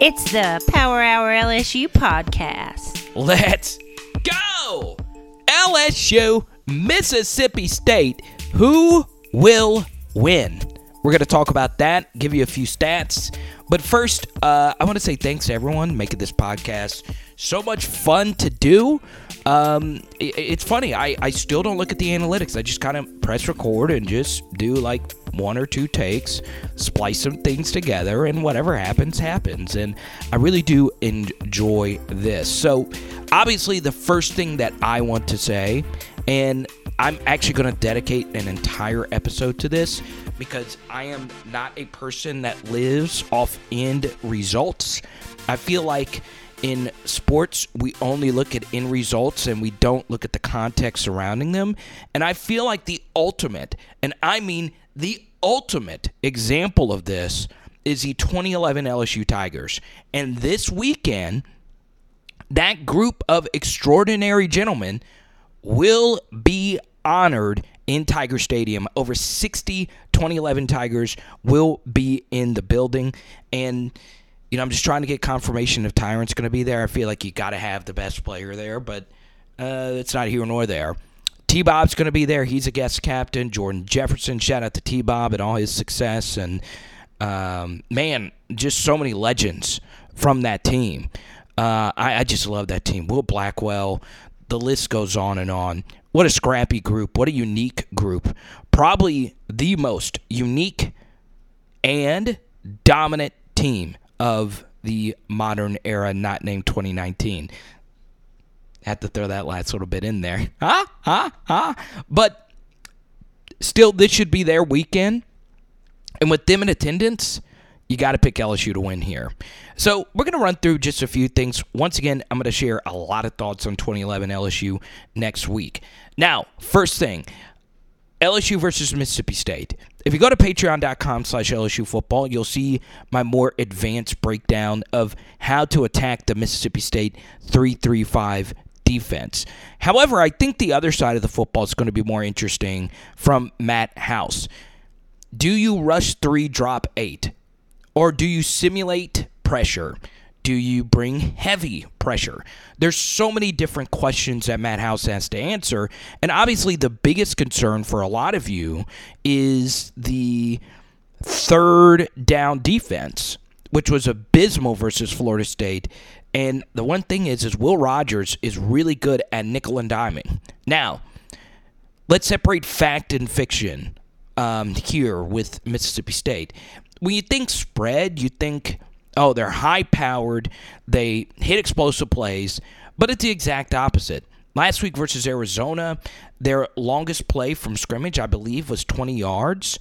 It's the Power Hour LSU podcast. Let's go! LSU, Mississippi State. Who will win? We're going to talk about that, give you a few stats. But first, uh, I want to say thanks to everyone making this podcast so much fun to do. Um, it, it's funny. I, I still don't look at the analytics. I just kind of press record and just do like one or two takes, splice some things together, and whatever happens, happens. And I really do enjoy this. So, obviously, the first thing that I want to say, and I'm actually going to dedicate an entire episode to this because I am not a person that lives off end results. I feel like in sports, we only look at end results and we don't look at the context surrounding them. And I feel like the ultimate, and I mean the ultimate example of this, is the 2011 LSU Tigers. And this weekend, that group of extraordinary gentlemen will be honored in Tiger Stadium. Over 60 2011 Tigers will be in the building. And, you know, I'm just trying to get confirmation if Tyrann's going to be there. I feel like you got to have the best player there, but uh, it's not here nor there. T Bob's going to be there. He's a guest captain. Jordan Jefferson, shout out to T Bob and all his success. And, um, man, just so many legends from that team. Uh, I, I just love that team. Will Blackwell, the list goes on and on. What a scrappy group. What a unique group. Probably the most unique and dominant team of the modern era, not named 2019. Had to throw that last little bit in there. Huh? Huh? Huh? But still, this should be their weekend. And with them in attendance, you got to pick LSU to win here. So we're going to run through just a few things. Once again, I'm going to share a lot of thoughts on 2011 LSU next week. Now, first thing, LSU versus Mississippi State. If you go to patreon.com slash LSU football, you'll see my more advanced breakdown of how to attack the Mississippi State 335 defense. However, I think the other side of the football is going to be more interesting from Matt House. Do you rush three, drop eight? Or do you simulate pressure? Do you bring heavy pressure? There's so many different questions that Matt House has to answer. And obviously, the biggest concern for a lot of you is the third down defense, which was abysmal versus Florida State. And the one thing is, is Will Rogers is really good at nickel and diming. Now, let's separate fact and fiction um, here with Mississippi State. When you think spread, you think oh, they're high powered, they hit explosive plays, but it's the exact opposite. Last week versus Arizona, their longest play from scrimmage, I believe, was 20 yards.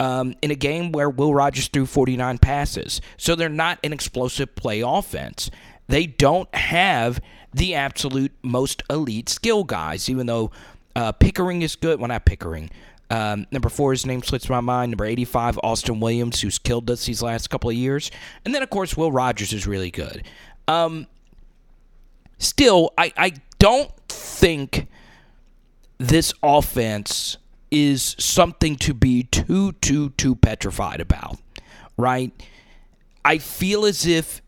Um, in a game where Will Rogers threw 49 passes. So they're not an explosive play offense. They don't have the absolute most elite skill guys, even though uh, Pickering is good. Well, not Pickering. Um, number four, his name slips my mind. Number 85, Austin Williams, who's killed us these last couple of years. And then, of course, Will Rogers is really good. Um, still, I, I don't think this offense is something to be too, too, too petrified about, right? I feel as if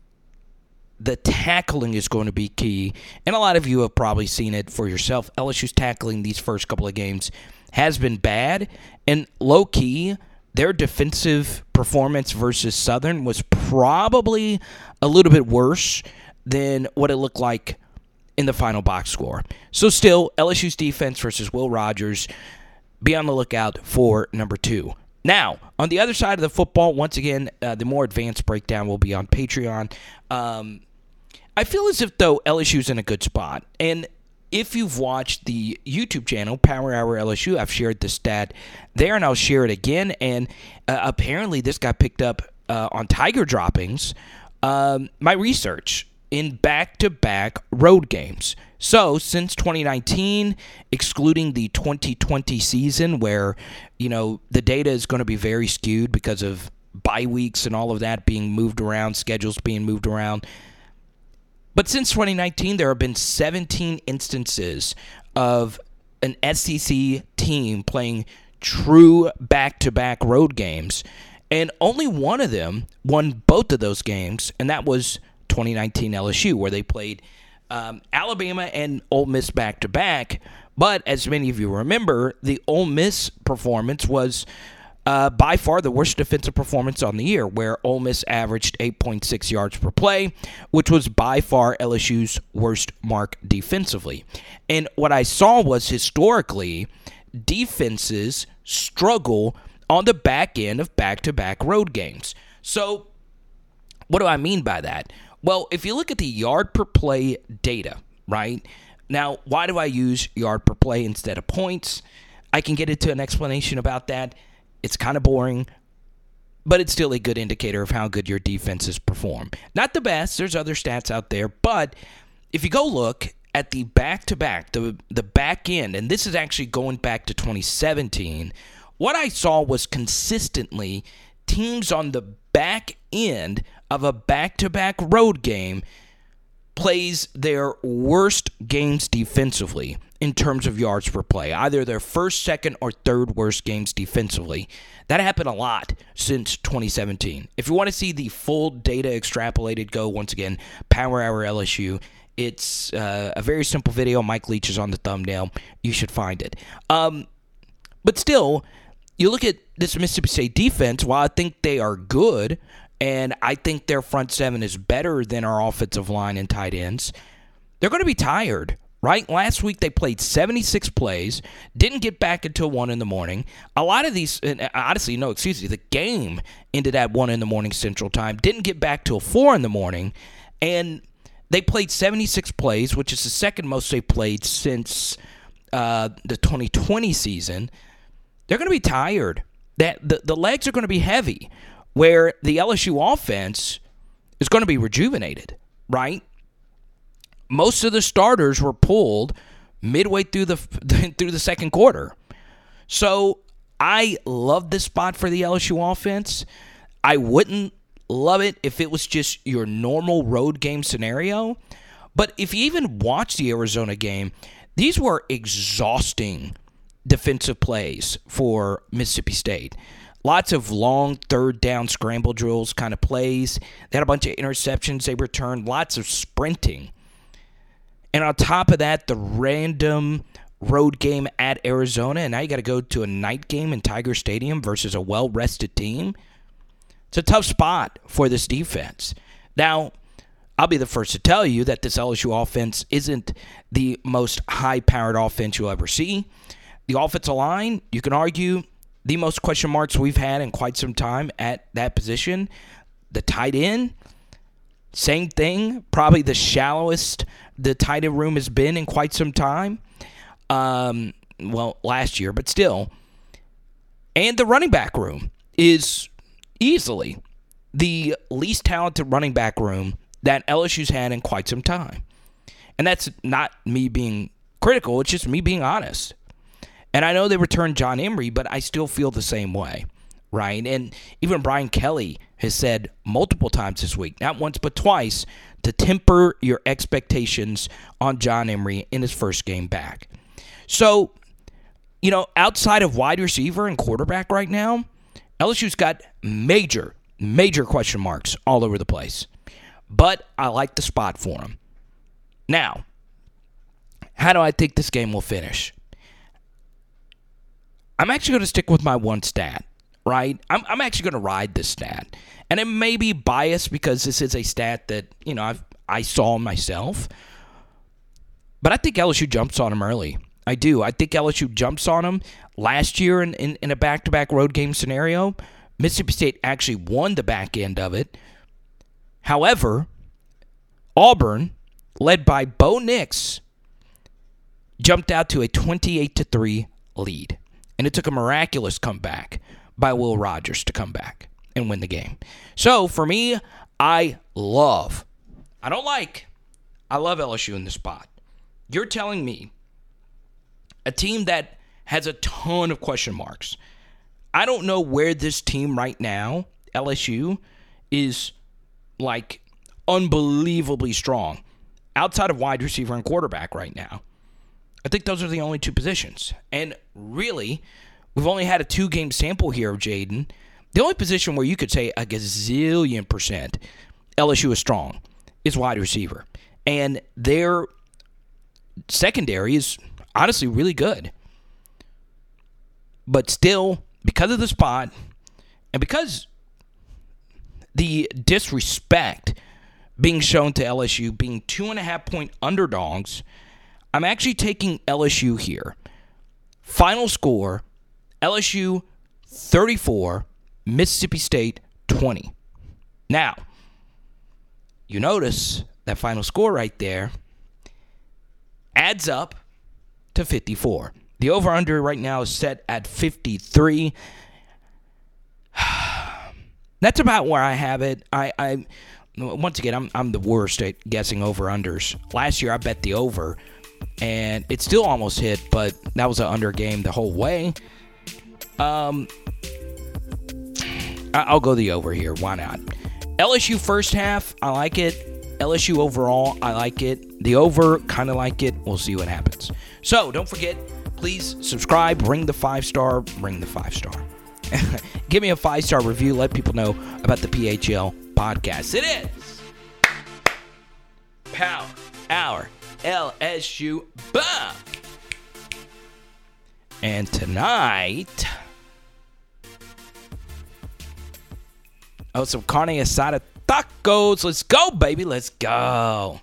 the tackling is going to be key. And a lot of you have probably seen it for yourself. LSU's tackling these first couple of games has been bad. And low key, their defensive performance versus Southern was probably a little bit worse than what it looked like in the final box score. So, still, LSU's defense versus Will Rogers. Be on the lookout for number two. Now, on the other side of the football, once again, uh, the more advanced breakdown will be on Patreon. Um, I feel as if, though, LSU's in a good spot. And if you've watched the YouTube channel, Power Hour LSU, I've shared the stat there and I'll share it again. And uh, apparently, this got picked up uh, on Tiger Droppings. Um, my research in back to back road games. So, since 2019, excluding the 2020 season, where, you know, the data is going to be very skewed because of bye weeks and all of that being moved around, schedules being moved around. But since 2019, there have been 17 instances of an SEC team playing true back to back road games. And only one of them won both of those games, and that was 2019 LSU, where they played um, Alabama and Ole Miss back to back. But as many of you remember, the Ole Miss performance was uh, by far the worst defensive performance on the year, where Ole Miss averaged 8.6 yards per play, which was by far LSU's worst mark defensively. And what I saw was historically, defenses struggle on the back end of back to back road games. So, what do I mean by that? Well, if you look at the yard per play data, right? Now, why do I use yard per play instead of points? I can get into an explanation about that. It's kind of boring, but it's still a good indicator of how good your defenses perform. Not the best, there's other stats out there, but if you go look at the back to back, the the back end, and this is actually going back to 2017, what I saw was consistently teams on the back end of a back to back road game plays their worst games defensively in terms of yards per play, either their first, second, or third worst games defensively. That happened a lot since 2017. If you want to see the full data extrapolated, go once again, Power Hour LSU. It's uh, a very simple video. Mike Leach is on the thumbnail. You should find it. Um, but still, you look at this Mississippi State defense, while I think they are good, and I think their front seven is better than our offensive line and tight ends, they're going to be tired, right? Last week they played 76 plays, didn't get back until 1 in the morning. A lot of these, honestly, no, excuse me, the game ended at 1 in the morning Central Time, didn't get back till 4 in the morning, and they played 76 plays, which is the second most they played since uh, the 2020 season. They're going to be tired. That the, the legs are going to be heavy where the LSU offense is going to be rejuvenated, right? Most of the starters were pulled midway through the through the second quarter. So I love this spot for the LSU offense. I wouldn't love it if it was just your normal road game scenario. But if you even watch the Arizona game, these were exhausting defensive plays for Mississippi State. Lots of long third down scramble drills kind of plays. They had a bunch of interceptions they returned, lots of sprinting. And on top of that, the random road game at Arizona, and now you got to go to a night game in Tiger Stadium versus a well rested team. It's a tough spot for this defense. Now, I'll be the first to tell you that this LSU offense isn't the most high powered offense you'll ever see. The offensive line, you can argue, the most question marks we've had in quite some time at that position. The tight end, same thing. Probably the shallowest the tight end room has been in quite some time. Um, well, last year, but still. And the running back room is easily the least talented running back room that LSU's had in quite some time. And that's not me being critical, it's just me being honest. And I know they returned John Emery, but I still feel the same way, right? And even Brian Kelly has said multiple times this week, not once but twice, to temper your expectations on John Emery in his first game back. So, you know, outside of wide receiver and quarterback right now, LSU's got major, major question marks all over the place. But I like the spot for them. Now, how do I think this game will finish? I'm actually going to stick with my one stat, right? I'm, I'm actually going to ride this stat. And it may be biased because this is a stat that, you know, I've, I saw myself. But I think LSU jumps on him early. I do. I think LSU jumps on him. Last year in, in, in a back to back road game scenario, Mississippi State actually won the back end of it. However, Auburn, led by Bo Nix, jumped out to a 28 to 3 lead. And it took a miraculous comeback by Will Rogers to come back and win the game. So for me, I love, I don't like, I love LSU in this spot. You're telling me a team that has a ton of question marks. I don't know where this team right now, LSU, is like unbelievably strong outside of wide receiver and quarterback right now. I think those are the only two positions. And really, we've only had a two game sample here of Jayden. The only position where you could say a gazillion percent LSU is strong is wide receiver. And their secondary is honestly really good. But still, because of the spot and because the disrespect being shown to LSU being two and a half point underdogs, I'm actually taking LSU here. Final score LSU 34, Mississippi State 20. Now, you notice that final score right there adds up to 54. The over under right now is set at 53. That's about where I have it. I, I once again I'm I'm the worst at guessing over unders. Last year I bet the over and it still almost hit, but that was an under game the whole way. Um I'll go the over here. Why not? LSU first half, I like it. LSU overall, I like it. The over, kind of like it. We'll see what happens. So don't forget, please subscribe, ring the five star, ring the five star. Give me a five star review. Let people know about the PHL podcast. It is Power Hour LSU Bomb. And tonight. Oh, some carne asada tacos. Let's go, baby. Let's go.